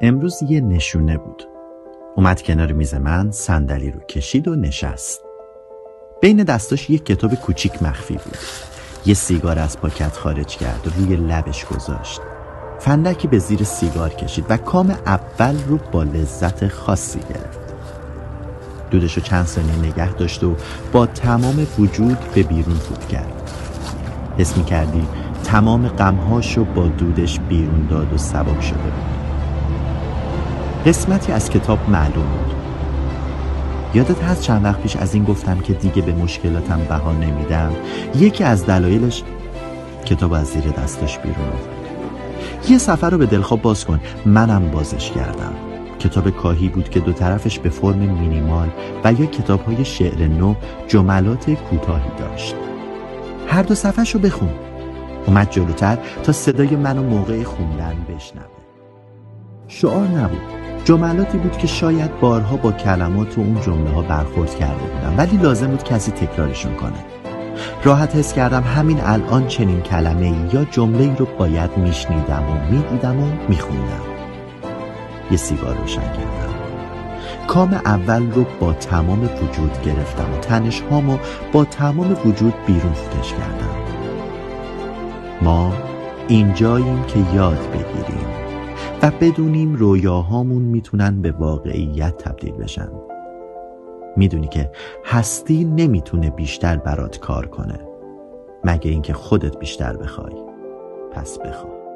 امروز یه نشونه بود. اومد کنار میز من صندلی رو کشید و نشست. بین دستاش یک کتاب کوچیک مخفی بود. یه سیگار از پاکت خارج کرد و روی لبش گذاشت. فندکی به زیر سیگار کشید و کام اول رو با لذت خاصی گرفت. دودش رو چند ثانیه نگه داشت و با تمام وجود به بیرون فوت کرد. حس می کردی تمام غمهاش رو با دودش بیرون داد و سبک شده بود. قسمتی از کتاب معلوم بود. یادت هست چند وقت پیش از این گفتم که دیگه به مشکلاتم بها نمیدم؟ یکی از دلایلش کتاب از زیر دستش بیرون آورد. یه سفر رو به دلخواب باز کن. منم بازش کردم. کتاب کاهی بود که دو طرفش به فرم مینیمال و یا کتاب های شعر نو جملات کوتاهی داشت. هر دو صفحش رو بخون. اومد جلوتر تا صدای منو موقع خوندن بشنوه. شعار نبود. جملاتی بود که شاید بارها با کلمات و اون جمله ها برخورد کرده بودم ولی لازم بود کسی تکرارشون کنه. راحت حس کردم همین الان چنین کلمه ای یا جمله ای رو باید میشنیدم و می‌دیدم و میخوندم. یه سیگار روشن کردم. کام اول رو با تمام وجود گرفتم و تنش هامو با تمام وجود بیرون فوتش کردم. ما اینجاییم که یاد بگیریم. و بدونیم رویاهامون می‌تونن به واقعیت تبدیل بشن. می‌دونی که هستی نمی‌تونه بیشتر برات کار کنه مگه اینکه خودت بیشتر بخوای. پس بخوای